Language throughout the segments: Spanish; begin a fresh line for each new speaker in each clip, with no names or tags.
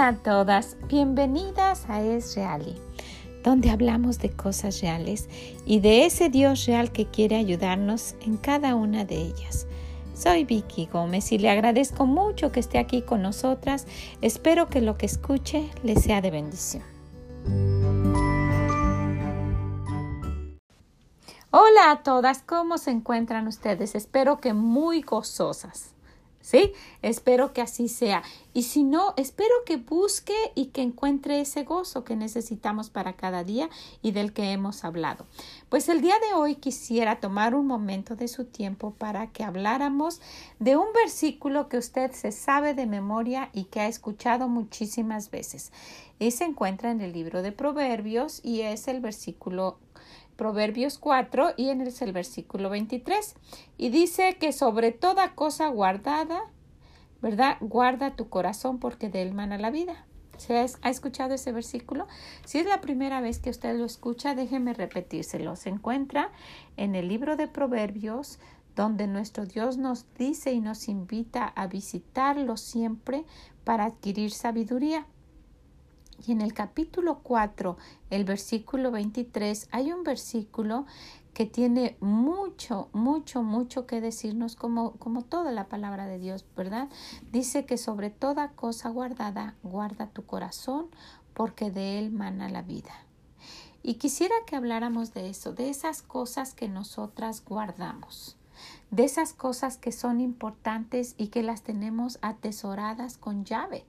Hola a todas, bienvenidas a Es Reali, donde hablamos de cosas reales y de ese Dios real que quiere ayudarnos en cada una de ellas. Soy Vicky Gómez y le agradezco mucho que esté aquí con nosotras. Espero que lo que escuche le sea de bendición. Hola a todas, ¿cómo se encuentran ustedes? Espero que muy gozosas. ¿Sí? Espero que así sea. Y si no, espero que busque y que encuentre ese gozo que necesitamos para cada día y del que hemos hablado. Pues el día de hoy quisiera tomar un momento de su tiempo para que habláramos de un versículo que usted se sabe de memoria y que ha escuchado muchísimas veces. Y se encuentra en el libro de Proverbios y es el versículo Proverbios 4 y en el versículo 23. Y dice que sobre toda cosa guardada, ¿verdad? Guarda tu corazón porque de él mana la vida. ¿Se ha escuchado ese versículo? Si es la primera vez que usted lo escucha, déjeme repetírselo. Se encuentra en el libro de Proverbios, donde nuestro Dios nos dice y nos invita a visitarlo siempre para adquirir sabiduría. Y en el capítulo 4, el versículo 23, hay un versículo que tiene mucho, mucho, mucho que decirnos como, como toda la palabra de Dios, ¿verdad? Dice que sobre toda cosa guardada, guarda tu corazón, porque de él mana la vida. Y quisiera que habláramos de eso, de esas cosas que nosotras guardamos, de esas cosas que son importantes y que las tenemos atesoradas con llave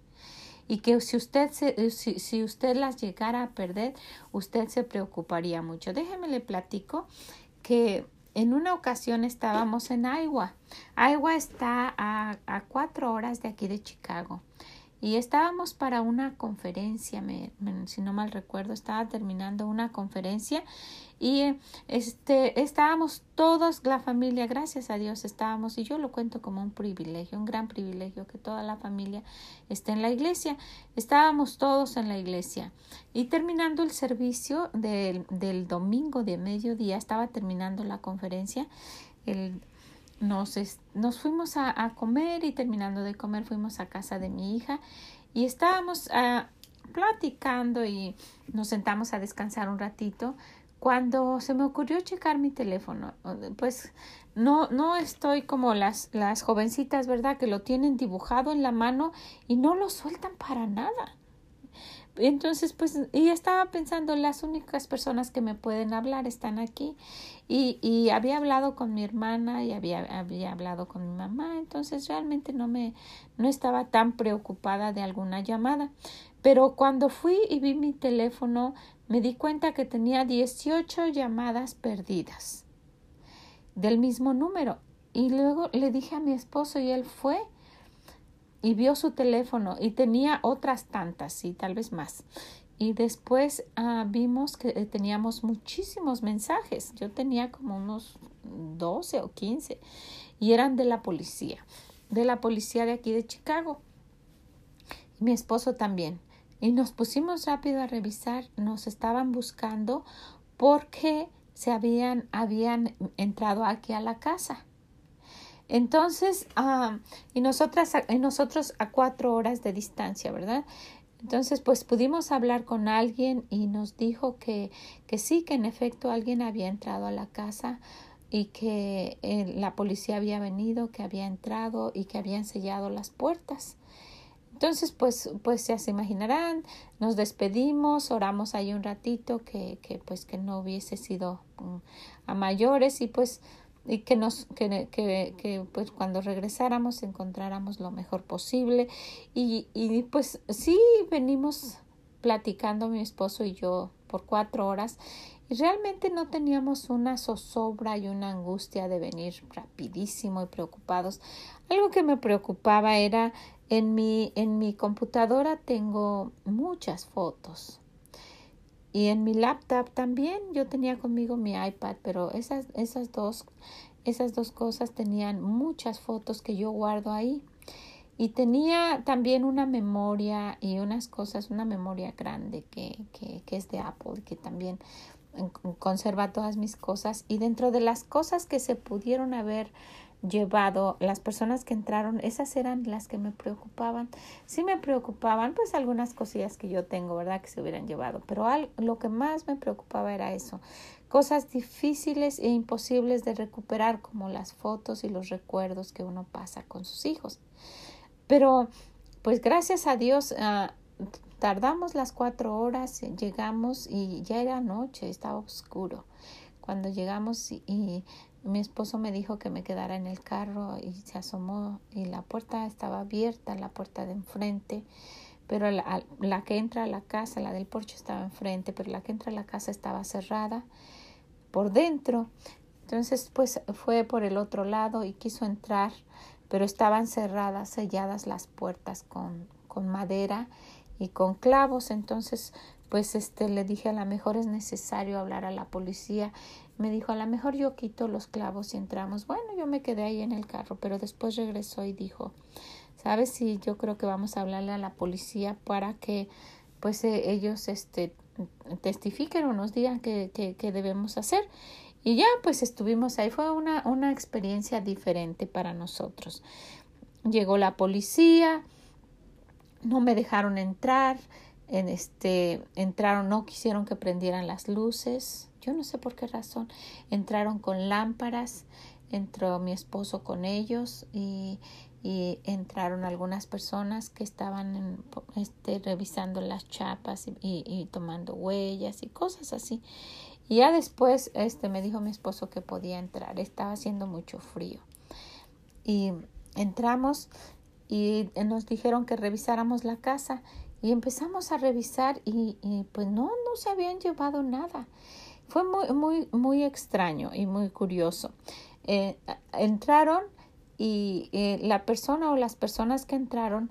y que si usted, se, si, si, usted las llegara a perder, usted se preocuparía mucho. Déjeme le platico que en una ocasión estábamos en Iowa. Iowa está a, a cuatro horas de aquí de Chicago y estábamos para una conferencia, me, si no mal recuerdo, estaba terminando una conferencia y este estábamos todos la familia, gracias a Dios estábamos y yo lo cuento como un privilegio, un gran privilegio que toda la familia esté en la iglesia. Estábamos todos en la iglesia y terminando el servicio del, del domingo de mediodía, estaba terminando la conferencia, el nos, nos fuimos a, comer y terminando de comer fuimos a casa de mi hija y estábamos ah, platicando y nos sentamos a descansar un ratito cuando se me ocurrió checar mi teléfono. Pues no, no estoy como las, las jovencitas, ¿verdad? Que lo tienen dibujado en la mano y no lo sueltan para nada. Entonces, pues, y estaba pensando, las únicas personas que me pueden hablar están aquí. Y, y había hablado con mi hermana y había, había hablado con mi mamá, entonces realmente no me, no estaba tan preocupada de alguna llamada. Pero cuando fui y vi mi teléfono, me di cuenta que tenía 18 llamadas perdidas del mismo número. Y luego le dije a mi esposo y él fue y vio su teléfono y tenía otras tantas y tal vez más. Y después ah, vimos que eh, teníamos muchísimos mensajes. Yo tenía como unos 12 o 15 y eran de la policía, de la policía de aquí de Chicago. Mi esposo también. Y nos pusimos rápido a revisar, nos estaban buscando porque se habían, habían entrado aquí a la casa. Entonces, ah, y nosotras, nosotros a cuatro horas de distancia, ¿verdad? Entonces, pues pudimos hablar con alguien y nos dijo que, que sí, que en efecto alguien había entrado a la casa y que eh, la policía había venido, que había entrado y que habían sellado las puertas. Entonces, pues, pues ya se imaginarán, nos despedimos, oramos ahí un ratito que, que pues que no hubiese sido mm, a mayores y pues y que nos que, que, que, pues cuando regresáramos encontráramos lo mejor posible y, y pues sí venimos platicando mi esposo y yo por cuatro horas y realmente no teníamos una zozobra y una angustia de venir rapidísimo y preocupados. Algo que me preocupaba era en mi, en mi computadora tengo muchas fotos y en mi laptop también yo tenía conmigo mi iPad, pero esas, esas, dos, esas dos cosas tenían muchas fotos que yo guardo ahí. Y tenía también una memoria y unas cosas, una memoria grande que, que, que es de Apple, que también conserva todas mis cosas. Y dentro de las cosas que se pudieron haber llevado, las personas que entraron, esas eran las que me preocupaban. Sí me preocupaban, pues algunas cosillas que yo tengo, ¿verdad? Que se hubieran llevado, pero lo que más me preocupaba era eso. Cosas difíciles e imposibles de recuperar, como las fotos y los recuerdos que uno pasa con sus hijos. Pero, pues gracias a Dios, ah, tardamos las cuatro horas, llegamos y ya era noche, estaba oscuro. Cuando llegamos y mi esposo me dijo que me quedara en el carro y se asomó y la puerta estaba abierta, la puerta de enfrente, pero la, que entra a la casa, la del porche estaba enfrente, pero la que entra a la casa estaba cerrada por dentro. Entonces pues fue por el otro lado y quiso entrar, pero estaban cerradas, selladas las puertas con, con madera y con clavos. Entonces pues este le dije a la mejor es necesario hablar a la policía me dijo, a lo mejor yo quito los clavos y entramos. Bueno, yo me quedé ahí en el carro, pero después regresó y dijo, ¿sabes? si yo creo que vamos a hablarle a la policía para que pues eh, ellos este, testifiquen o nos digan qué, qué, debemos hacer. Y ya pues estuvimos ahí. Fue una, una experiencia diferente para nosotros. Llegó la policía, no me dejaron entrar, en este, entraron, no quisieron que prendieran las luces, yo no sé por qué razón, entraron con lámparas, entró mi esposo con ellos y, y entraron algunas personas que estaban este, revisando las chapas y, y, tomando huellas y cosas así. Y ya después este, me dijo mi esposo que podía entrar, estaba haciendo mucho frío. Y entramos y nos dijeron que revisáramos la casa y empezamos a revisar y, y pues no, no se habían llevado nada. Fue muy, muy, muy extraño y muy curioso. Eh, entraron y eh, la persona o las personas que entraron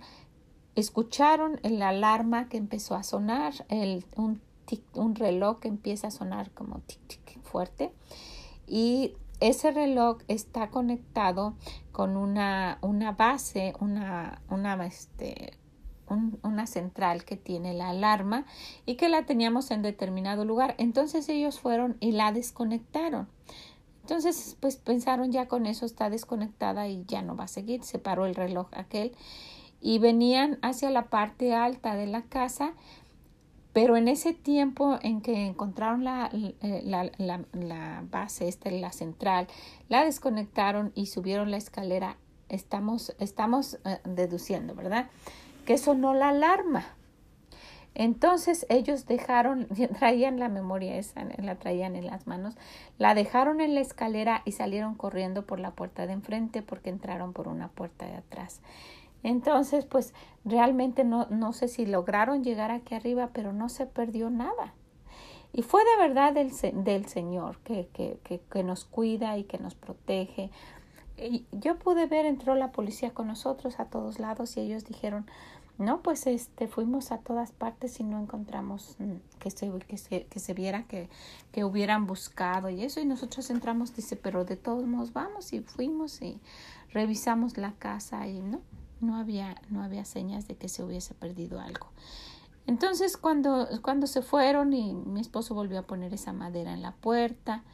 escucharon la alarma que empezó a sonar, el, un, un reloj que empieza a sonar como tic, tic fuerte y ese reloj está conectado con una, una base, una, una, este, una central que tiene la alarma y que la teníamos en determinado lugar. Entonces ellos fueron y la desconectaron. Entonces, pues pensaron ya con eso está desconectada y ya no va a seguir. Se paró el reloj aquel y venían hacia la parte alta de la casa. Pero en ese tiempo en que encontraron la, la, la, la base, esta, la central, la desconectaron y subieron la escalera, estamos, estamos eh, deduciendo, ¿verdad? Que sonó la alarma. Entonces ellos dejaron, traían la memoria esa, la traían en las manos, la dejaron en la escalera y salieron corriendo por la puerta de enfrente porque entraron por una puerta de atrás. Entonces, pues realmente no, no sé si lograron llegar aquí arriba, pero no se perdió nada. Y fue de verdad del, del Señor que, que, que, que nos cuida y que nos protege. Yo pude ver, entró la policía con nosotros a todos lados y ellos dijeron, no, pues este, fuimos a todas partes y no encontramos mm, que se, que se, que se viera que, que hubieran buscado y eso. Y nosotros entramos, dice, pero de todos modos vamos y fuimos y revisamos la casa y no, no había, no había señas de que se hubiese perdido algo. Entonces cuando, cuando se fueron y mi esposo volvió a poner esa madera en la puerta,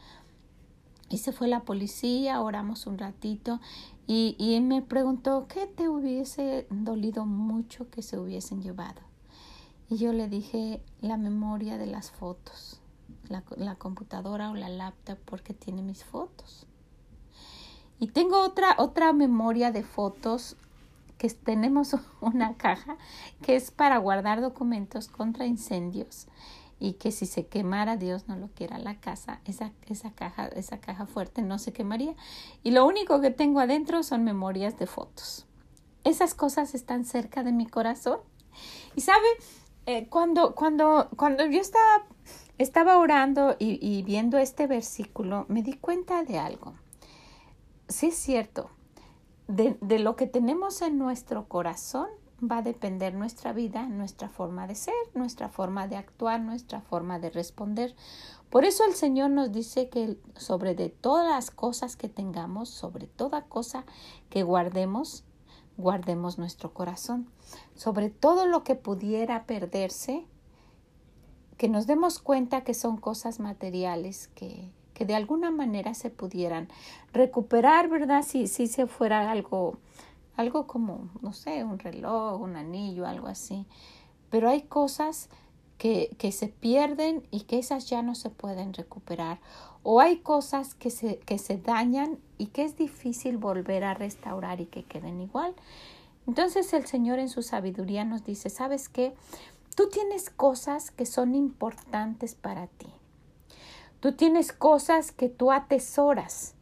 y se fue la policía, oramos un ratito y, y me preguntó qué te hubiese dolido mucho que se hubiesen llevado. Y yo le dije la memoria de las fotos, la, la computadora o la laptop porque tiene mis fotos. Y tengo otra, otra memoria de fotos que tenemos una caja que es para guardar documentos contra incendios y que si se quemara, Dios no lo quiera, la casa, esa, esa caja, esa caja fuerte no se quemaría. Y lo único que tengo adentro son memorias de fotos. Esas cosas están cerca de mi corazón. Y sabe, eh, cuando, cuando, cuando yo estaba, estaba orando y, y viendo este versículo, me di cuenta de algo. Sí es cierto, de, de lo que tenemos en nuestro corazón va a depender nuestra vida, nuestra forma de ser, nuestra forma de actuar, nuestra forma de responder. Por eso el Señor nos dice que sobre de todas las cosas que tengamos, sobre toda cosa que guardemos, guardemos nuestro corazón. Sobre todo lo que pudiera perderse, que nos demos cuenta que son cosas materiales que, que de alguna manera se pudieran recuperar, ¿verdad? Si, si se fuera algo, algo como, no sé, un reloj, un anillo, algo así. Pero hay cosas que, que se pierden y que esas ya no se pueden recuperar. O hay cosas que se, que se dañan y que es difícil volver a restaurar y que queden igual. Entonces el Señor en su sabiduría nos dice, ¿sabes qué? Tú tienes cosas que son importantes para ti. Tú tienes cosas que tú atesoras.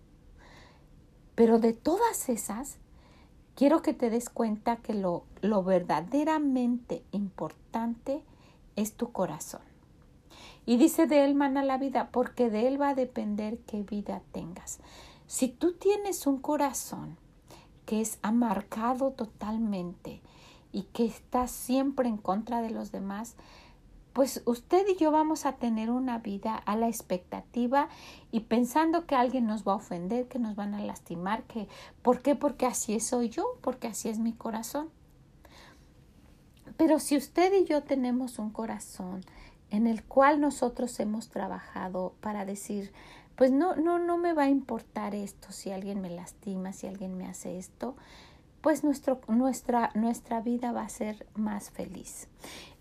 Pero de todas esas, quiero que te des cuenta que lo, lo verdaderamente importante es tu corazón. Y dice de él mana la vida, porque de él va a depender qué vida tengas. Si tú tienes un corazón que es amarcado totalmente y que está siempre en contra de los demás, pues usted y yo vamos a tener una vida a la expectativa y pensando que alguien nos va a ofender, que nos van a lastimar, que ¿por qué? Porque así soy yo, porque así es mi corazón. Pero si usted y yo tenemos un corazón en el cual nosotros hemos trabajado para decir, pues no, no, no me va a importar esto si alguien me lastima, si alguien me hace esto, pues nuestro, nuestra, nuestra vida va a ser más feliz.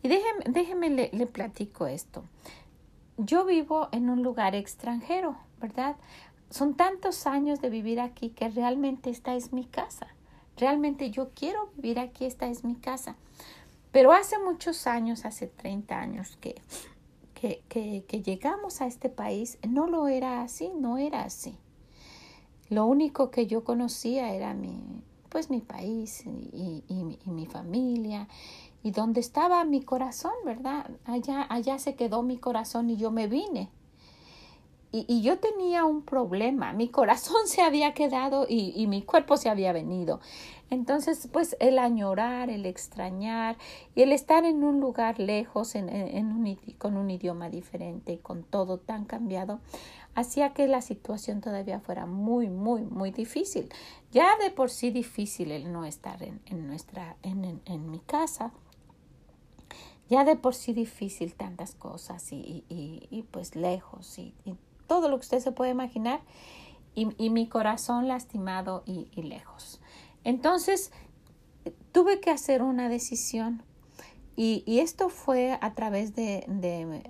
Y déjeme, déjeme le, platico esto. Yo vivo en un lugar extranjero, ¿verdad? Son tantos años de vivir aquí que realmente esta es mi casa. Realmente yo quiero vivir aquí, esta es mi casa. Pero hace muchos años, hace 30 años que que, llegamos a este país no lo era así, no era así. Lo único que yo conocía era mi, pues mi país y, y, mi familia y donde estaba mi corazón, ¿verdad? Allá, allá se quedó mi corazón y yo me vine. Y, y, yo tenía un problema, mi corazón se había quedado y, mi cuerpo se había venido. Entonces, pues el añorar, el extrañar y el estar en un lugar lejos, en, en un, con un idioma diferente y con todo tan cambiado, hacía que la situación todavía fuera muy, muy, muy difícil. Ya de por sí difícil el no estar en, en nuestra, en, en, mi casa. Ya de por sí difícil tantas cosas y, y, y pues lejos y, todo lo que usted se puede imaginar y, mi corazón lastimado y lejos. Entonces, tuve que hacer una decisión y, y esto fue a través de, de,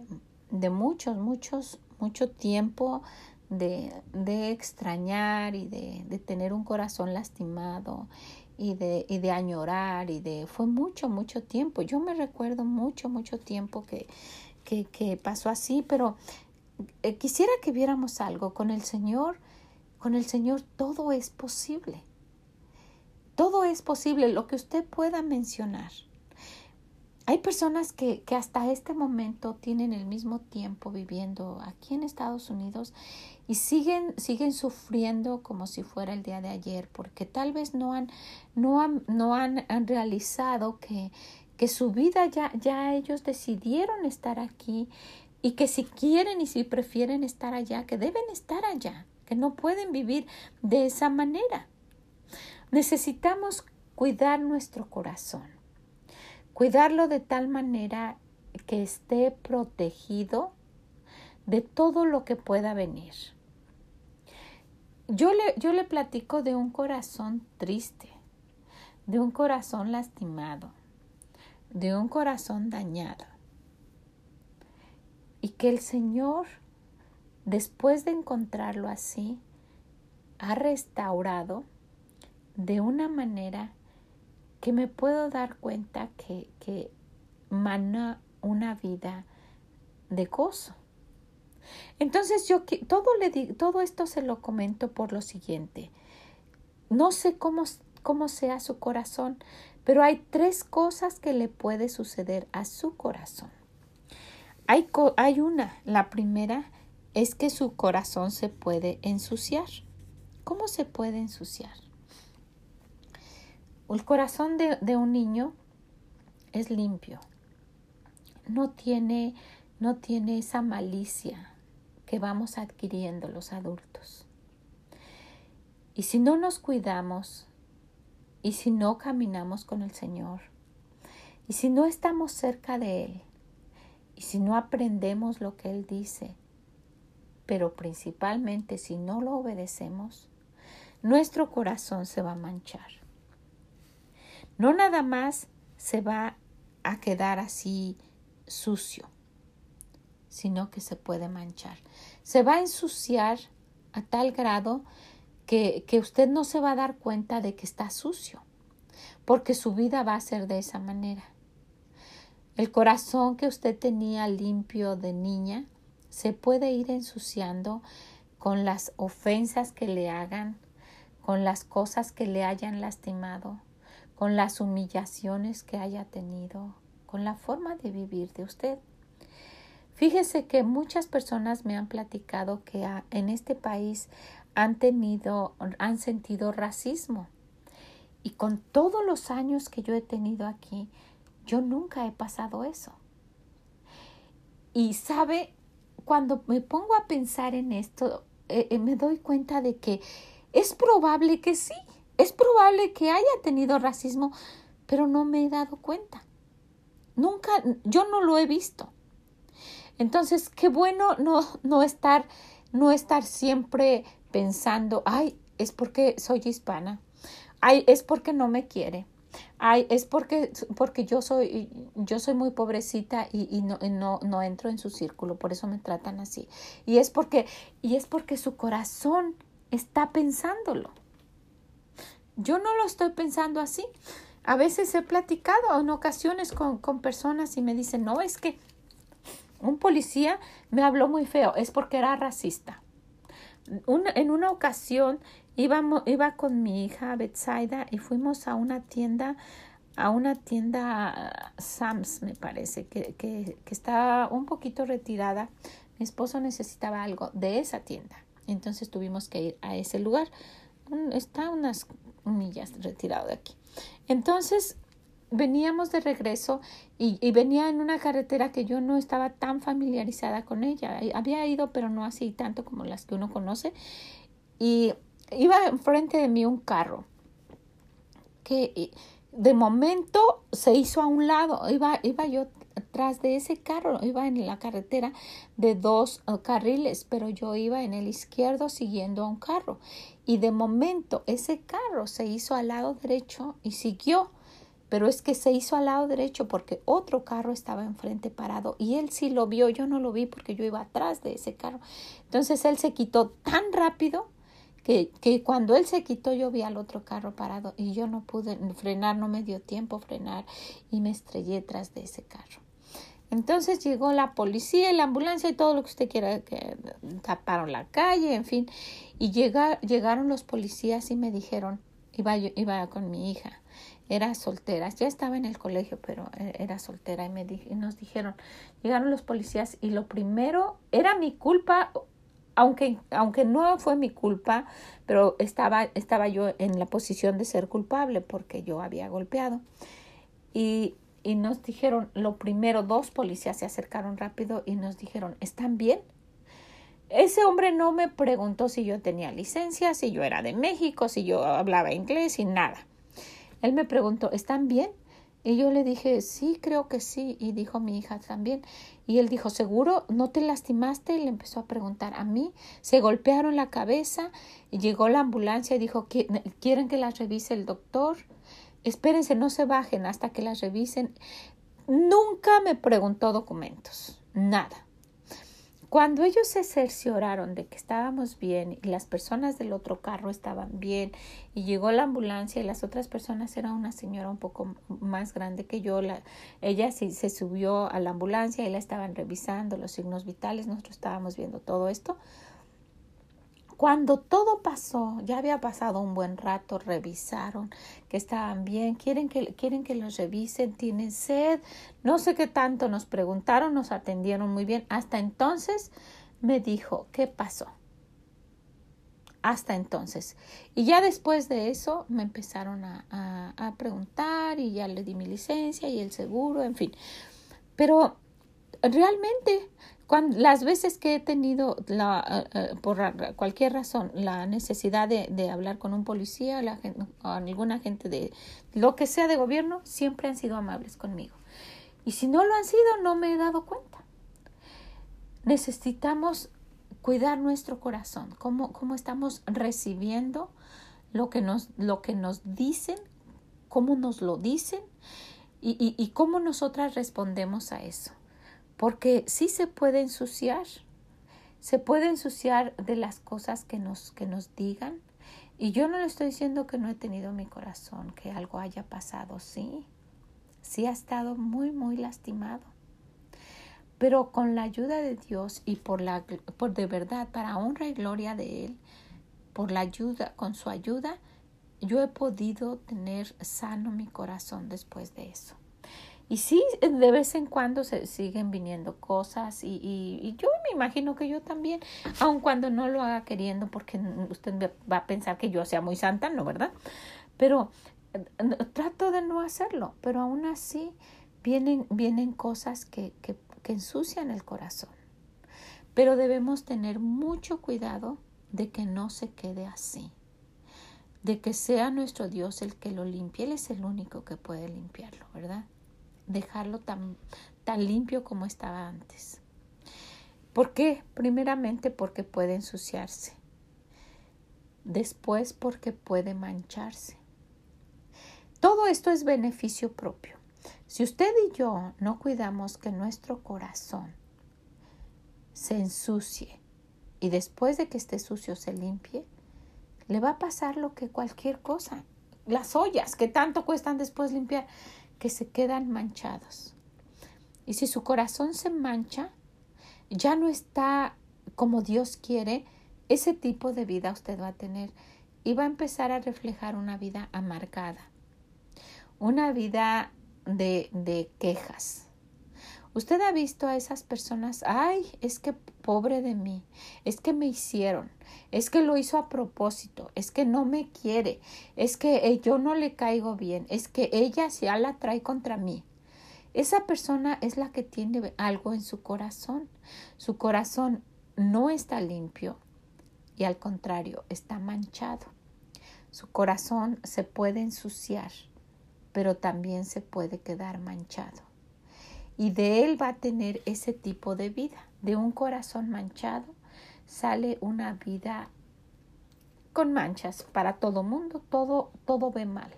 de muchos, muchos, mucho tiempo de, de extrañar y de, de, tener un corazón lastimado y de, y de añorar y de fue mucho, mucho tiempo. Yo me recuerdo mucho, mucho tiempo que, que, que pasó así, pero eh, quisiera que viéramos algo con el Señor. Con el Señor todo es posible. Todo es posible, lo que usted pueda mencionar. Hay personas que, que, hasta este momento tienen el mismo tiempo viviendo aquí en Estados Unidos y siguen, siguen sufriendo como si fuera el día de ayer, porque tal vez no han, no han, no han, han realizado que, que su vida ya, ya ellos decidieron estar aquí y que si quieren y si prefieren estar allá, que deben estar allá, que no pueden vivir de esa manera. Necesitamos cuidar nuestro corazón, cuidarlo de tal manera que esté protegido de todo lo que pueda venir. Yo le, yo le platico de un corazón triste, de un corazón lastimado, de un corazón dañado. Y que el Señor, después de encontrarlo así, ha restaurado de una manera que me puedo dar cuenta que, que mana una vida de gozo. Entonces yo todo, le todo esto se lo comento por lo siguiente. No sé cómo, cómo sea su corazón, pero hay tres cosas que le puede suceder a su corazón. Hay, hay una, la primera es que su corazón se puede ensuciar. ¿Cómo se puede ensuciar? El corazón de, un niño es limpio. No tiene, no tiene esa malicia que vamos adquiriendo los adultos. Y si no nos cuidamos, y si no caminamos con el Señor, y si no estamos cerca de Él, y si no aprendemos lo que Él dice, pero principalmente si no lo obedecemos, nuestro corazón se va a manchar. No nada más se va a quedar así sucio, sino que se puede manchar. Se va a ensuciar a tal grado que, que usted no se va a dar cuenta de que está sucio, porque su vida va a ser de esa manera. El corazón que usted tenía limpio de niña se puede ir ensuciando con las ofensas que le hagan, con las cosas que le hayan lastimado, con las humillaciones que haya tenido, con la forma de vivir de usted. Fíjese que muchas personas me han platicado que en este país han tenido, han sentido racismo. Y con todos los años que yo he tenido aquí, yo nunca he pasado eso. Y sabe, cuando me pongo a pensar en esto, eh, eh, me doy cuenta de que es probable que sí, es probable que haya tenido racismo, pero no me he dado cuenta. Nunca, yo no lo he visto. Entonces, qué bueno no, no estar, no estar siempre pensando, ay, es porque soy hispana, ay, es porque no me quiere, ay, es porque, porque yo soy, yo soy muy pobrecita y, y no, no, no, entro en su círculo, por eso me tratan así. Y es porque, y es porque su corazón está pensándolo. Yo no lo estoy pensando así. A veces he platicado en ocasiones con, con personas y me dicen, no, es que un policía me habló muy feo, es porque era racista. en una ocasión iba con mi hija Betsaida y fuimos a una tienda, a una tienda Sams, me parece, que, que, que está un poquito retirada. Mi esposo necesitaba algo de esa tienda. Entonces tuvimos que ir a ese lugar. Está unas millas retirado de aquí. Entonces veníamos de regreso y, y, venía en una carretera que yo no estaba tan familiarizada con ella. Había ido, pero no así tanto como las que uno conoce. Y iba enfrente de mí un carro que de momento se hizo a un lado. Iba, iba yo atrás de ese carro, iba en la carretera de dos uh, carriles, pero yo iba en el izquierdo siguiendo a un carro. Y de momento ese carro se hizo al lado derecho y siguió. Pero es que se hizo al lado derecho porque otro carro estaba enfrente parado y él sí lo vio, yo no lo vi porque yo iba atrás de ese carro. Entonces él se quitó tan rápido que, que, cuando él se quitó yo vi al otro carro parado y yo no pude frenar, no me dio tiempo frenar y me estrellé tras de ese carro. Entonces llegó la policía la ambulancia y todo lo que usted quiera, que taparon la calle, en fin. Y llega, llegaron los policías y me dijeron, iba, yo, iba con mi hija, era soltera, ya estaba en el colegio, pero e, era soltera y, me y nos dijeron, llegaron los policías y lo primero era mi culpa, aunque, aunque no fue mi culpa, pero estaba, estaba yo en la posición de ser culpable porque yo había golpeado. Y y nos dijeron, lo primero, dos policías se acercaron rápido y nos dijeron, ¿están bien? Ese hombre no me preguntó si yo tenía licencia, si yo era de México, si yo hablaba inglés y nada. Él me preguntó, ¿están bien? Y yo le dije, sí, creo que sí. Y dijo mi hija también. Y él dijo, ¿seguro no te lastimaste? Y le empezó a preguntar a mí. Se golpearon la cabeza. Llegó la ambulancia y dijo, ¿quieren que las revise el doctor? Espérense, no se bajen hasta que las revisen. Nunca me preguntó documentos, nada. Cuando ellos se cercioraron de que estábamos bien y las personas del otro carro estaban bien y llegó la ambulancia y las otras personas era una señora un poco más grande que yo, la, ella sí se subió a la ambulancia y la estaban revisando los signos vitales, nosotros estábamos viendo todo esto. Cuando todo pasó, ya había pasado un buen rato, revisaron que estaban bien, quieren que, quieren que los revisen, tienen sed, no sé qué tanto nos preguntaron, nos atendieron muy bien. Hasta entonces me dijo, ¿qué pasó? Hasta entonces. Y ya después de eso me empezaron a, a, a preguntar y ya le di mi licencia y el seguro, en fin. Pero realmente las veces que he tenido, la, eh, eh, por cualquier razón, la necesidad de, hablar con un policía la, o alguna gente de lo que sea de gobierno, siempre han sido amables conmigo. Y si no lo han sido, no me he dado cuenta. Necesitamos cuidar nuestro corazón, cómo, cómo estamos recibiendo lo que, nos, lo que nos dicen, cómo nos lo dicen y, y cómo nosotras respondemos a eso. Porque sí se puede ensuciar, se puede ensuciar de las cosas que nos, que nos digan. Y yo no le estoy diciendo que no he tenido mi corazón, que algo haya pasado, sí. Sí ha estado muy, muy lastimado. Pero con la ayuda de Dios y por la por de verdad, para honra y gloria de Él, por la ayuda, con su ayuda, yo he podido tener sano mi corazón después de eso. Y sí, de vez en cuando se siguen viniendo cosas y, y, yo me imagino que yo también, aun cuando no lo haga queriendo, porque usted va a pensar que yo sea muy santa, ¿no? ¿Verdad? Pero eh, trato de no hacerlo, pero aún así vienen, vienen cosas que, que, que ensucian el corazón. Pero debemos tener mucho cuidado de que no se quede así, de que sea nuestro Dios el que lo limpie. Él es el único que puede limpiarlo, ¿verdad? Dejarlo tan, tan limpio como estaba antes. ¿Por qué? Primeramente porque puede ensuciarse. Después porque puede mancharse. Todo esto es beneficio propio. Si usted y yo no cuidamos que nuestro corazón se ensucie y después de que esté sucio se limpie, le va a pasar lo que cualquier cosa. Las ollas que tanto cuestan después limpiar, que se quedan manchados. Y si su corazón se mancha, ya no está como Dios quiere, ese tipo de vida usted va a tener y va a empezar a reflejar una vida amargada, una vida de, de quejas, Usted ha visto a esas personas, ay, es que pobre de mí, es que me hicieron, es que lo hizo a propósito, es que no me quiere, es que eh, yo no le caigo bien, es que ella ya la trae contra mí. Esa persona es la que tiene algo en su corazón. Su corazón no está limpio y al contrario, está manchado. Su corazón se puede ensuciar, pero también se puede quedar manchado y de él va a tener ese tipo de vida. De un corazón manchado sale una vida con manchas para todo mundo, todo, todo ve mal,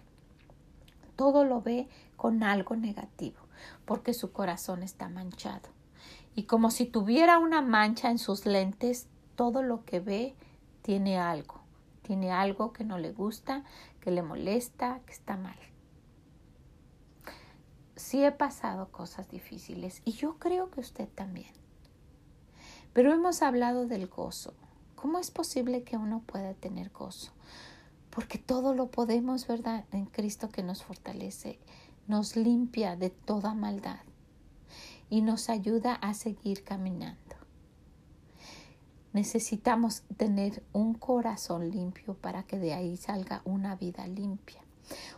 todo lo ve con algo negativo, porque su corazón está manchado. Y como si tuviera una mancha en sus lentes, todo lo que ve tiene algo, tiene algo que no le gusta, que le molesta, que está mal sí he pasado cosas difíciles y yo creo que usted también. Pero hemos hablado del gozo. ¿Cómo es posible que uno pueda tener gozo? Porque todo lo podemos, ¿verdad? En Cristo que nos fortalece, nos limpia de toda maldad y nos ayuda a seguir caminando. Necesitamos tener un corazón limpio para que de ahí salga una vida limpia.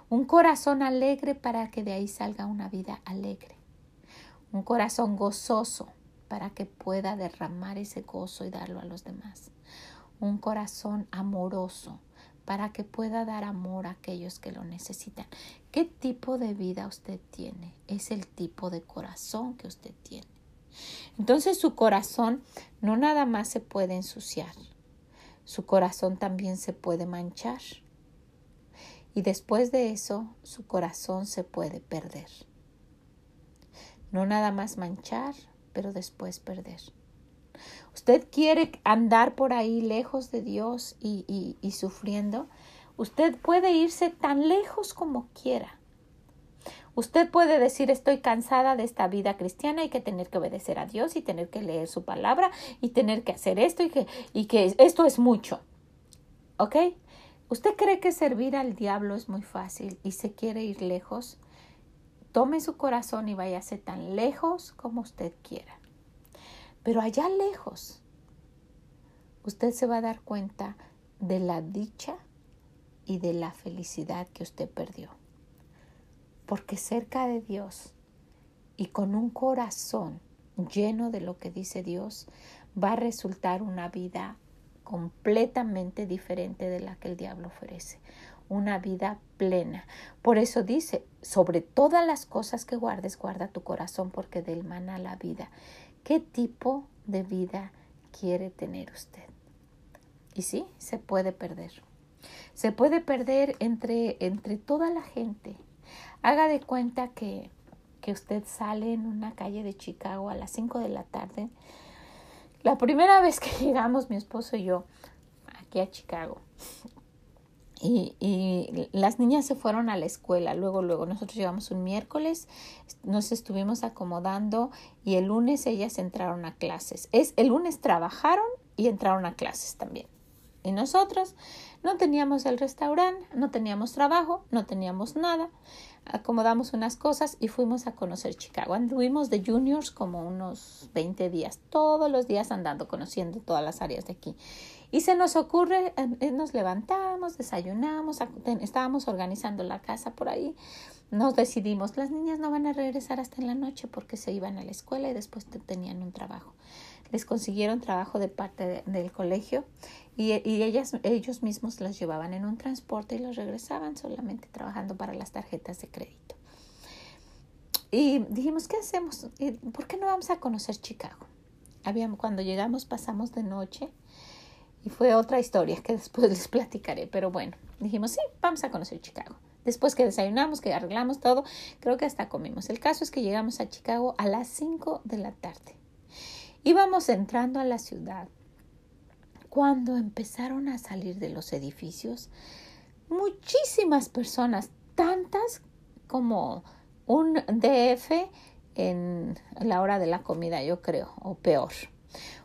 Un corazón alegre para que de ahí salga una vida alegre. Un corazón gozoso para que pueda derramar ese gozo y darlo a los demás. Un corazón amoroso para que pueda dar amor a aquellos que lo necesitan. ¿Qué tipo de vida usted tiene? Es el tipo de corazón que usted tiene. Entonces su corazón no nada más se puede ensuciar, su corazón también se puede manchar y después de eso su corazón se puede perder. No nada más manchar, pero después perder. Usted quiere andar por ahí lejos de Dios y, y, sufriendo. Usted puede irse tan lejos como quiera. Usted puede decir estoy cansada de esta vida cristiana y que tener que obedecer a Dios y tener que leer su palabra y tener que hacer esto y que, y que esto es mucho. ¿Ok? ¿Usted cree que servir al diablo es muy fácil y se quiere ir lejos? Tome su corazón y váyase tan lejos como usted quiera. Pero allá lejos, usted se va a dar cuenta de la dicha y de la felicidad que usted perdió. Porque cerca de Dios y con un corazón lleno de lo que dice Dios, va a resultar una vida completamente diferente de la que el diablo ofrece. Una vida plena. Por eso dice, sobre todas las cosas que guardes, guarda tu corazón porque del mana la vida. ¿Qué tipo de vida quiere tener usted. Y sí, se puede perder. Se puede perder entre, entre toda la gente. Haga de cuenta que, que usted sale en una calle de Chicago a las 5 de la tarde. La primera vez que llegamos, mi esposo y yo, aquí a Chicago, y, y, las niñas se fueron a la escuela, luego, luego nosotros llegamos un miércoles, nos estuvimos acomodando y el lunes ellas entraron a clases. Es, el lunes trabajaron y entraron a clases también. Y nosotros no teníamos el restaurante, no teníamos trabajo, no teníamos nada. Acomodamos unas cosas y fuimos a conocer Chicago. Anduvimos de juniors como unos 20 días, todos los días andando, conociendo todas las áreas de aquí. Y se nos ocurre, eh, nos levantamos, desayunamos, estábamos organizando la casa por ahí. Nos decidimos, las niñas no van a regresar hasta en la noche porque se iban a la escuela y después tenían un trabajo. Les consiguieron trabajo de parte del colegio y, ellas, ellos mismos las llevaban en un transporte y los regresaban solamente trabajando para las tarjetas de crédito. Y dijimos, ¿qué hacemos? ¿Por qué no vamos a conocer Chicago? Habíamos, cuando llegamos pasamos de noche y fue otra historia que después les platicaré, pero bueno, dijimos, sí, vamos a conocer Chicago. Después que desayunamos, que arreglamos todo, creo que hasta comimos. El caso es que llegamos a Chicago a las 5 de la tarde. Íbamos entrando a la ciudad cuando empezaron a salir de los edificios muchísimas personas, tantas como un DF en la hora de la comida, yo creo, o peor.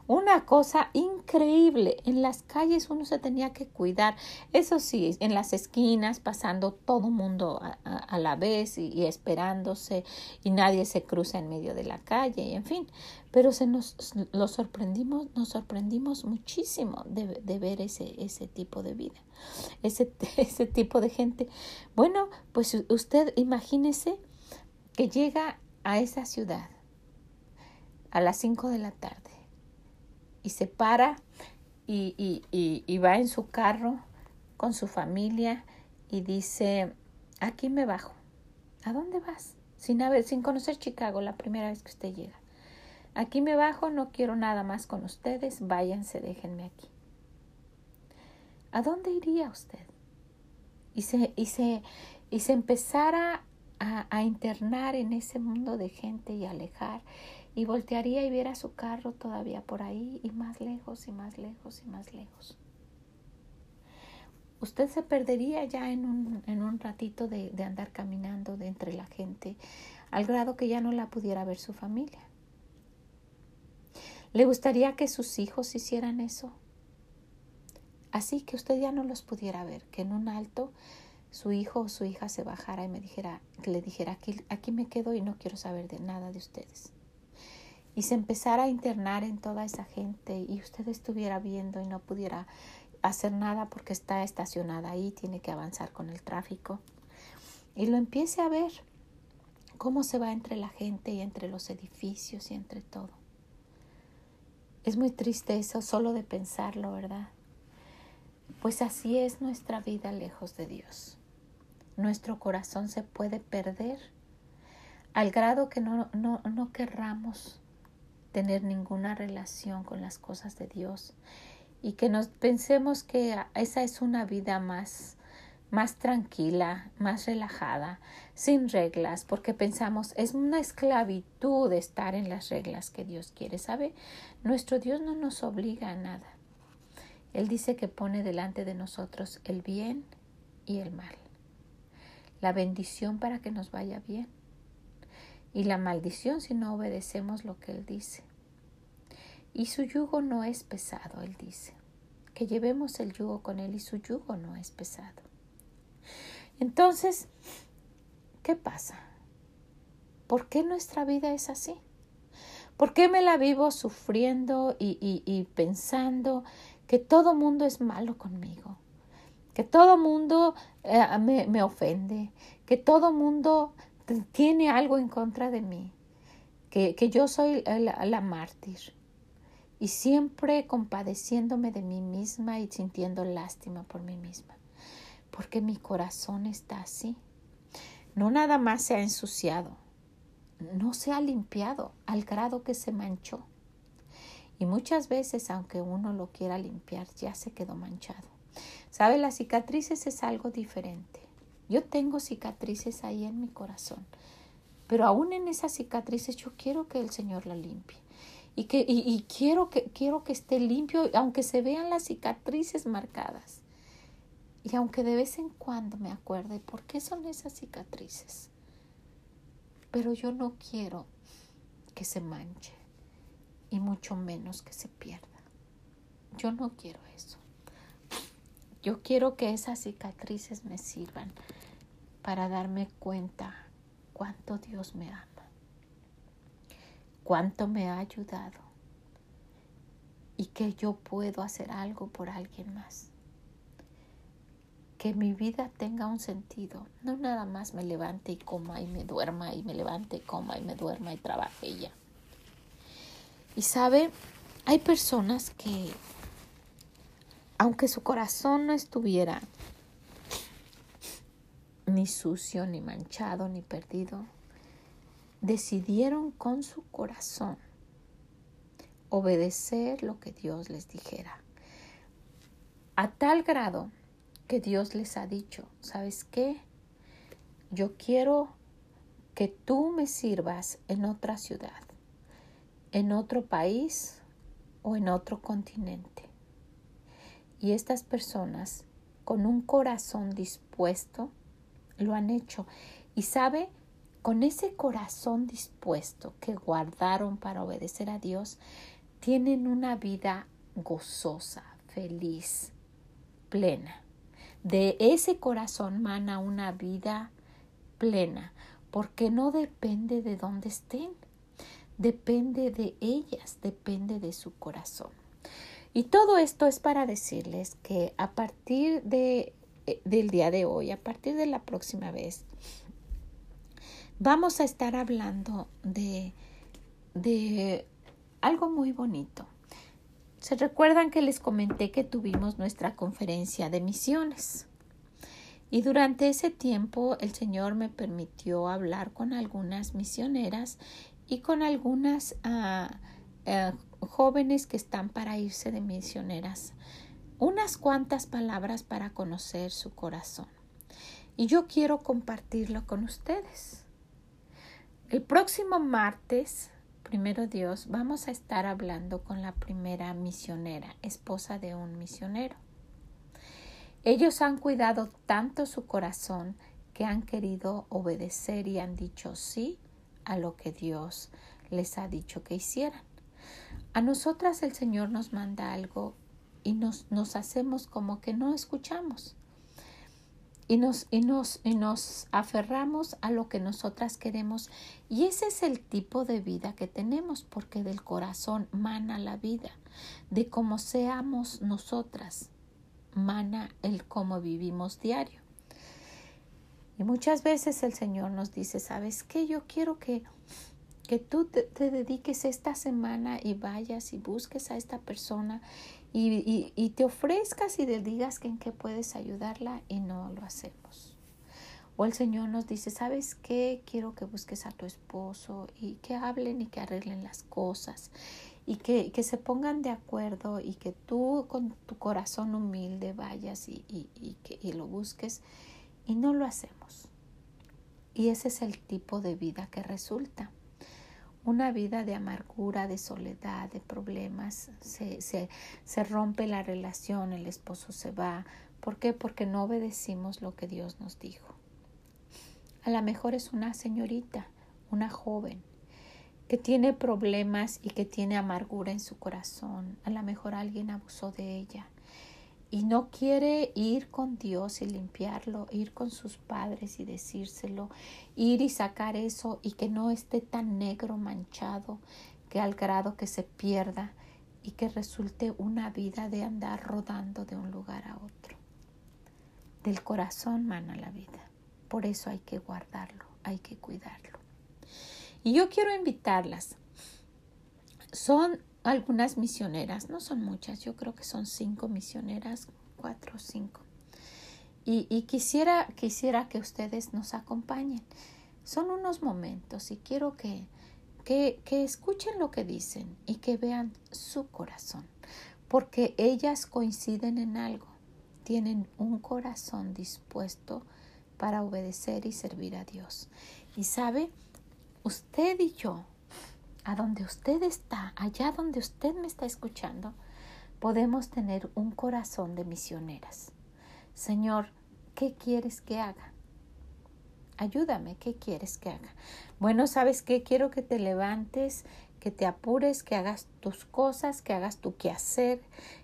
Una cosa increíble. En las calles uno se tenía que cuidar. Eso sí, en las esquinas, pasando todo mundo a, la vez y, esperándose y nadie se cruza en medio de la calle y en fin. Pero se nos lo sorprendimos, nos sorprendimos muchísimo de, de ver ese, ese tipo de vida, ese, ese tipo de gente. Bueno, pues usted imagínese que llega a esa ciudad a las 5 de la tarde y se para y, y, y, va en su carro con su familia y dice, aquí me bajo. ¿A dónde vas? Sin, haber, sin conocer Chicago la primera vez que usted llega. Aquí me bajo, no quiero nada más con ustedes, váyanse, déjenme aquí. ¿A dónde iría usted? Y se, y se, y se empezara a, a internar en ese mundo de gente y alejar y voltearía y viera su carro todavía por ahí y más lejos y más lejos y más lejos. Usted se perdería ya en un, en un ratito de, de andar caminando de entre la gente, al grado que ya no la pudiera ver su familia. ¿Le gustaría que sus hijos hicieran eso? Así que usted ya no los pudiera ver, que en un alto su hijo o su hija se bajara y me dijera, le dijera, aquí, aquí me quedo y no quiero saber de nada de ustedes y se empezara a internar en toda esa gente y usted estuviera viendo y no pudiera hacer nada porque está estacionada ahí, tiene que avanzar con el tráfico y lo empiece a ver cómo se va entre la gente y entre los edificios y entre todo. Es muy triste eso solo de pensarlo, ¿verdad? Pues así es nuestra vida lejos de Dios. Nuestro corazón se puede perder al grado que no, no, no querramos tener ninguna relación con las cosas de Dios y que nos pensemos que esa es una vida más más tranquila, más relajada, sin reglas, porque pensamos es una esclavitud estar en las reglas que Dios quiere. ¿Sabe? Nuestro Dios no nos obliga a nada. Él dice que pone delante de nosotros el bien y el mal, la bendición para que nos vaya bien y la maldición si no obedecemos lo que Él dice. Y su yugo no es pesado, Él dice, que llevemos el yugo con Él y su yugo no es pesado. Entonces, ¿qué pasa? ¿Por qué nuestra vida es así? ¿Por qué me la vivo sufriendo y, y pensando que todo mundo es malo conmigo? Que todo mundo eh, me, me ofende, que todo mundo tiene algo en contra de mí, que, que yo soy la, la, mártir y siempre compadeciéndome de mí misma y sintiendo lástima por mí misma, porque mi corazón está así. No nada más se ha ensuciado, no se ha limpiado al grado que se manchó. Y muchas veces, aunque uno lo quiera limpiar, ya se quedó manchado. ¿Sabe? Las cicatrices es algo diferente. Yo tengo cicatrices ahí en mi corazón, pero aún en esas cicatrices yo quiero que el Señor la limpie. Y, que, y, quiero, que, quiero que esté limpio, aunque se vean las cicatrices marcadas. Y aunque de vez en cuando me acuerde por qué son esas cicatrices. Pero yo no quiero que se manche y mucho menos que se pierda. Yo no quiero eso. Yo quiero que esas cicatrices me sirvan para darme cuenta cuánto Dios me ama, cuánto me ha ayudado y que yo puedo hacer algo por alguien más. Que mi vida tenga un sentido, no nada más me levante y coma y me duerma y me levante y coma y me duerma y trabaje ya. Y sabe, hay personas que aunque su corazón no estuviera ni sucio, ni manchado, ni perdido, decidieron con su corazón obedecer lo que Dios les dijera. A tal grado que Dios les ha dicho, ¿sabes qué? Yo quiero que tú me sirvas en otra ciudad, en otro país o en otro continente. Y estas personas, con un corazón dispuesto, lo han hecho. Y sabe, con ese corazón dispuesto que guardaron para obedecer a Dios, tienen una vida gozosa, feliz, plena. De ese corazón mana una vida plena, porque no depende de dónde estén, depende de ellas, depende de su corazón. Y todo esto es para decirles que a partir de, del día de hoy, a partir de la próxima vez, vamos a estar hablando de, de algo muy bonito. Se recuerdan que les comenté que tuvimos nuestra conferencia de misiones. Y durante ese tiempo el Señor me permitió hablar con algunas misioneras y con algunas uh, jóvenes que están para irse de misioneras, unas cuantas palabras para conocer su corazón. Y yo quiero compartirlo con ustedes. El próximo martes, primero Dios, vamos a estar hablando con la primera misionera, esposa de un misionero. Ellos han cuidado tanto su corazón que han querido obedecer y han dicho sí a lo que Dios les ha dicho que hicieran. A nosotras el Señor nos manda algo y nos, nos hacemos como que no escuchamos. Y nos, y, nos, y nos aferramos a lo que nosotras queremos. Y ese es el tipo de vida que tenemos, porque del corazón mana la vida. De cómo seamos nosotras, mana el cómo vivimos diario. Y muchas veces el Señor nos dice, ¿sabes qué? Yo quiero que que tú te, dediques esta semana y vayas y busques a esta persona y, y, te ofrezcas y le digas que en qué puedes ayudarla y no lo hacemos. O el Señor nos dice, ¿sabes qué? Quiero que busques a tu esposo y que hablen y que arreglen las cosas y que, que se pongan de acuerdo y que tú con tu corazón humilde vayas y, y, y, que, y lo busques y no lo hacemos. Y ese es el tipo de vida que resulta una vida de amargura, de soledad, de problemas, se, se, se, rompe la relación, el esposo se va. ¿Por qué? Porque no obedecimos lo que Dios nos dijo. A lo mejor es una señorita, una joven, que tiene problemas y que tiene amargura en su corazón. A lo mejor alguien abusó de ella y no quiere ir con Dios y limpiarlo, ir con sus padres y decírselo, ir y sacar eso y que no esté tan negro manchado que al grado que se pierda y que resulte una vida de andar rodando de un lugar a otro. Del corazón mana la vida, por eso hay que guardarlo, hay que cuidarlo. Y yo quiero invitarlas. Son algunas misioneras, no son muchas, yo creo que son cinco misioneras, cuatro o cinco. Y, y, quisiera, quisiera que ustedes nos acompañen. Son unos momentos y quiero que, que, que escuchen lo que dicen y que vean su corazón, porque ellas coinciden en algo, tienen un corazón dispuesto para obedecer y servir a Dios. Y sabe, usted y yo, a donde usted está, allá donde usted me está escuchando, podemos tener un corazón de misioneras. Señor, ¿qué quieres que haga? Ayúdame, ¿qué quieres que haga? Bueno, ¿sabes qué? Quiero que te levantes, que te apures, que hagas tus cosas, que hagas tu quehacer,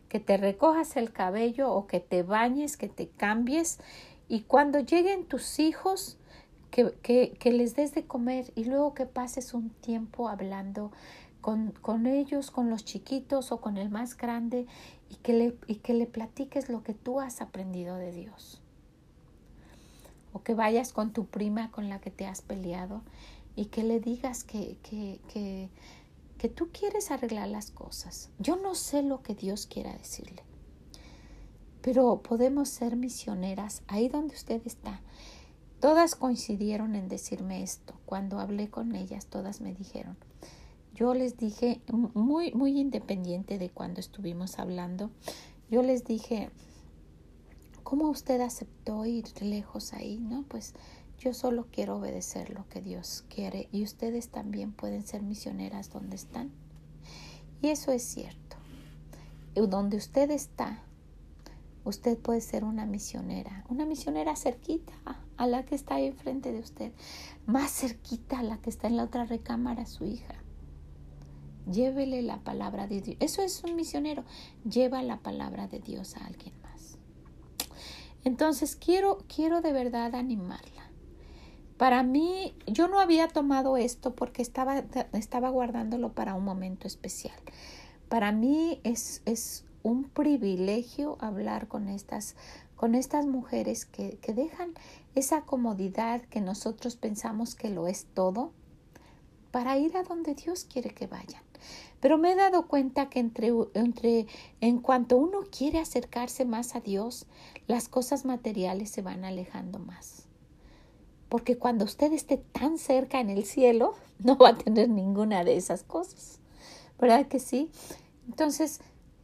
que te recojas el cabello o que te bañes, que te cambies y cuando lleguen tus hijos, que, que, que les des de comer y luego que pases un tiempo hablando con, con, ellos, con los chiquitos o con el más grande y que, le, y que le platiques lo que tú has aprendido de Dios o que vayas con tu prima con la que te has peleado y que le digas que, que, que, que tú quieres arreglar las cosas. Yo no sé lo que Dios quiera decirle, pero podemos ser misioneras ahí donde usted está. Todas coincidieron en decirme esto. Cuando hablé con ellas, todas me dijeron. Yo les dije, muy, muy independiente de cuando estuvimos hablando, yo les dije, ¿Cómo usted aceptó ir lejos ahí? No, pues yo solo quiero obedecer lo que Dios quiere y ustedes también pueden ser misioneras donde están. Y eso es cierto. Donde usted está, usted puede ser una misionera, una misionera cerquita a la que está ahí enfrente de usted, más cerquita a la que está en la otra recámara, su hija. Llévele la palabra de Dios. Eso es un misionero. Lleva la palabra de Dios a alguien más. Entonces quiero, quiero de verdad animarla. Para mí, yo no había tomado esto porque estaba, estaba guardándolo para un momento especial. Para mí es, es un privilegio hablar con estas, con estas mujeres que, que dejan esa comodidad que nosotros pensamos que lo es todo para ir a donde Dios quiere que vayan. Pero me he dado cuenta que entre, entre, en cuanto uno quiere acercarse más a Dios, las cosas materiales se van alejando más. Porque cuando usted esté tan cerca en el cielo, no va a tener ninguna de esas cosas. ¿Verdad que sí? Entonces,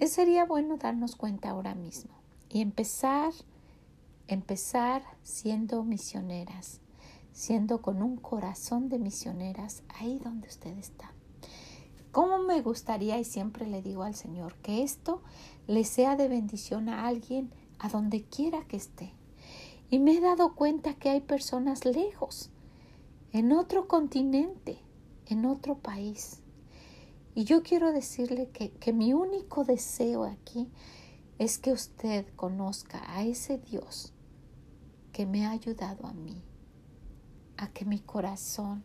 sería bueno darnos cuenta ahora mismo y empezar, empezar siendo misioneras, siendo con un corazón de misioneras ahí donde usted está. ¿Cómo me gustaría, y siempre le digo al Señor, que esto le sea de bendición a alguien a donde quiera que esté? Y me he dado cuenta que hay personas lejos, en otro continente, en otro país. Y yo quiero decirle que, que mi único deseo aquí es que usted conozca a ese Dios que me ha ayudado a mí, a que mi corazón,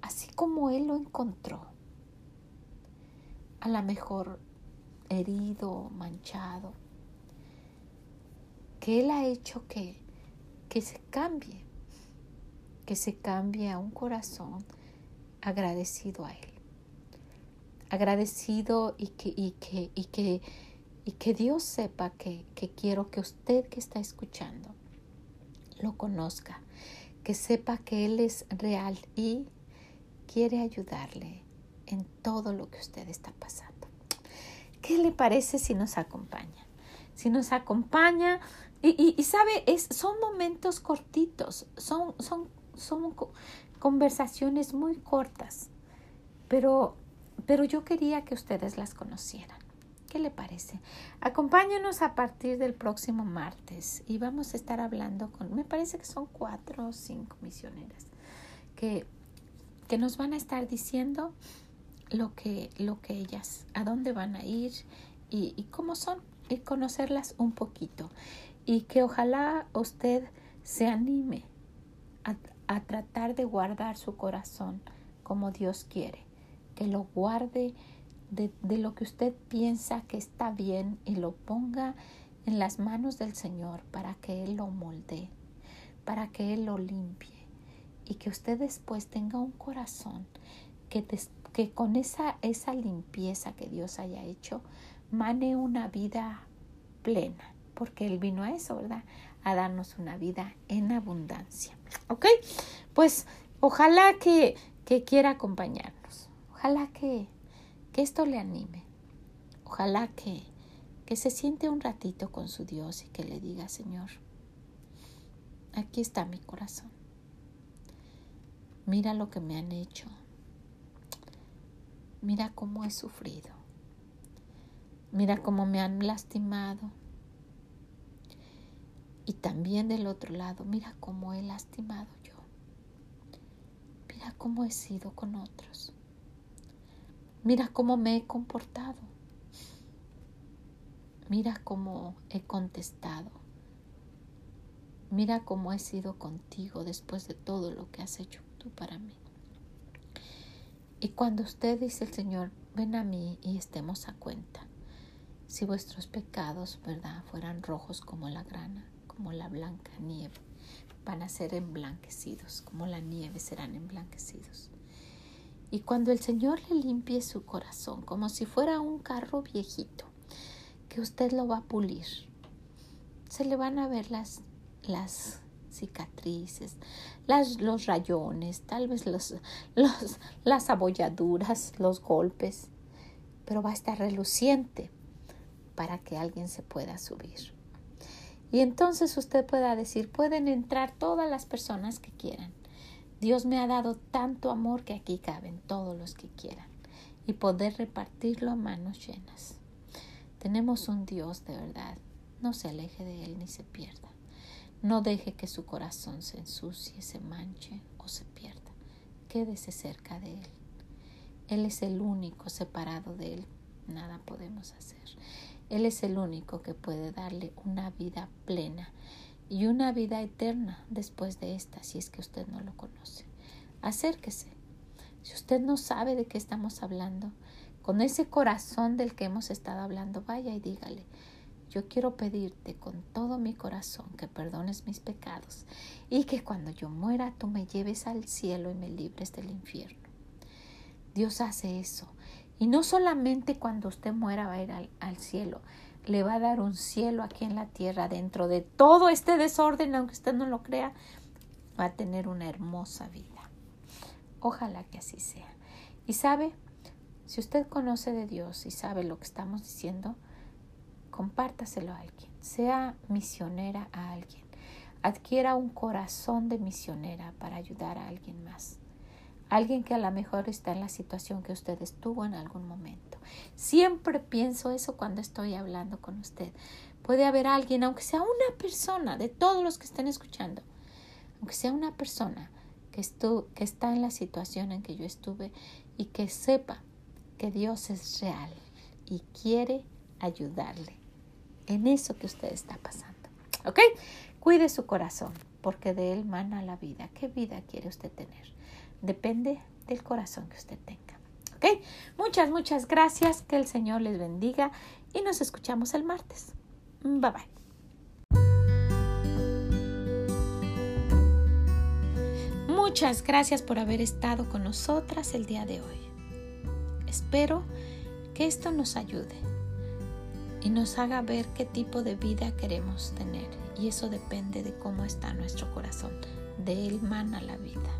así como Él lo encontró, a lo mejor herido, manchado, que Él ha hecho que, que se cambie, que se cambie a un corazón agradecido a Él. Agradecido y que, y que, y que, y que Dios sepa que, que quiero que usted que está escuchando lo conozca, que sepa que Él es real y quiere ayudarle en todo lo que usted está pasando. ¿Qué le parece si nos acompaña? Si nos acompaña y, y, sabe, es, son momentos cortitos, son, son, son conversaciones muy cortas, pero, pero yo quería que ustedes las conocieran. ¿Qué le parece? Acompáñenos a partir del próximo martes y vamos a estar hablando con, me parece que son cuatro o cinco misioneras que, que nos van a estar diciendo lo que, lo que ellas, a dónde van a ir y, y cómo son, y conocerlas un poquito. Y que ojalá usted se anime a, a tratar de guardar su corazón como Dios quiere, que lo guarde de, de, lo que usted piensa que está bien y lo ponga en las manos del Señor para que Él lo molde, para que Él lo limpie y que usted después tenga un corazón que, que con esa, esa limpieza que Dios haya hecho, mane una vida plena, porque Él vino a eso, ¿verdad? A darnos una vida en abundancia. ¿Ok? Pues ojalá que, que quiera acompañarnos. Ojalá que, esto le anime. Ojalá que, que se siente un ratito con su Dios y que le diga, Señor, aquí está mi corazón. Mira lo que me han hecho. Mira cómo he sufrido. Mira cómo me han lastimado. Y también del otro lado, mira cómo he lastimado yo. Mira cómo he sido con otros. Mira cómo me he comportado. Mira cómo he contestado. Mira cómo he sido contigo después de todo lo que has hecho tú para mí. Y cuando usted dice el Señor, ven a mí y estemos a cuenta. Si vuestros pecados, ¿verdad?, fueran rojos como la grana, como la blanca nieve, van a ser emblanquecidos, como la nieve serán emblanquecidos. Y cuando el Señor le limpie su corazón, como si fuera un carro viejito, que usted lo va a pulir, se le van a ver las, las cicatrices, las, los rayones, tal vez los, los, las abolladuras, los golpes, pero va a estar reluciente para que alguien se pueda subir. Y entonces usted pueda decir, pueden entrar todas las personas que quieran. Dios me ha dado tanto amor que aquí caben todos los que quieran y poder repartirlo a manos llenas. Tenemos un Dios de verdad. No se aleje de Él ni se pierda. No deje que su corazón se ensucie, se manche o se pierda. Quédese cerca de Él. Él es el único separado de Él. Nada podemos hacer. Él es el único que puede darle una vida plena y una vida eterna después de esta, si es que usted no lo conoce. Acérquese. Si usted no sabe de qué estamos hablando, con ese corazón del que hemos estado hablando, vaya y dígale, yo quiero pedirte con todo mi corazón que perdones mis pecados y que cuando yo muera tú me lleves al cielo y me libres del infierno. Dios hace eso. Y no solamente cuando usted muera va a ir al, al cielo, le va a dar un cielo aquí en la tierra dentro de todo este desorden, aunque usted no lo crea, va a tener una hermosa vida. Ojalá que así sea. Y sabe, si usted conoce de Dios y sabe lo que estamos diciendo, compártaselo a alguien, sea misionera a alguien, adquiera un corazón de misionera para ayudar a alguien más, alguien que a lo mejor está en la situación que usted estuvo en algún momento. Siempre pienso eso cuando estoy hablando con usted. Puede haber alguien, aunque sea una persona, de todos los que estén escuchando, aunque sea una persona que, que está en la situación en que yo estuve y que sepa que Dios es real y quiere ayudarle en eso que usted está pasando. ¿Ok? Cuide su corazón, porque de él mana la vida. ¿Qué vida quiere usted tener? Depende del corazón que usted tenga. Muchas, muchas gracias. Que el Señor les bendiga y nos escuchamos el martes. Bye bye. Muchas gracias por haber estado con nosotras el día de hoy. Espero que esto nos ayude y nos haga ver qué tipo de vida queremos tener. Y eso depende de cómo está nuestro corazón. De él mana la vida,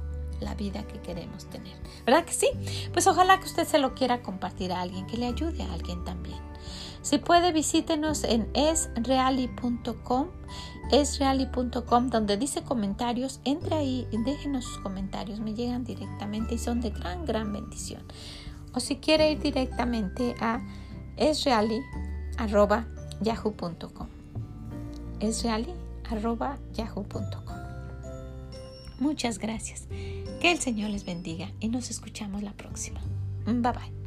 la vida que queremos tener. ¿Verdad que sí? Pues ojalá que usted se lo quiera compartir a alguien, que le ayude a alguien también. Si puede, visítenos en esreali.com, esreali.com, donde dice comentarios. Entre ahí y déjenos sus comentarios, me llegan directamente y son de gran, gran bendición. O si quiere ir directamente a esreali.com arroba Muchas gracias. Que el Señor les bendiga y nos escuchamos la próxima. Bye bye.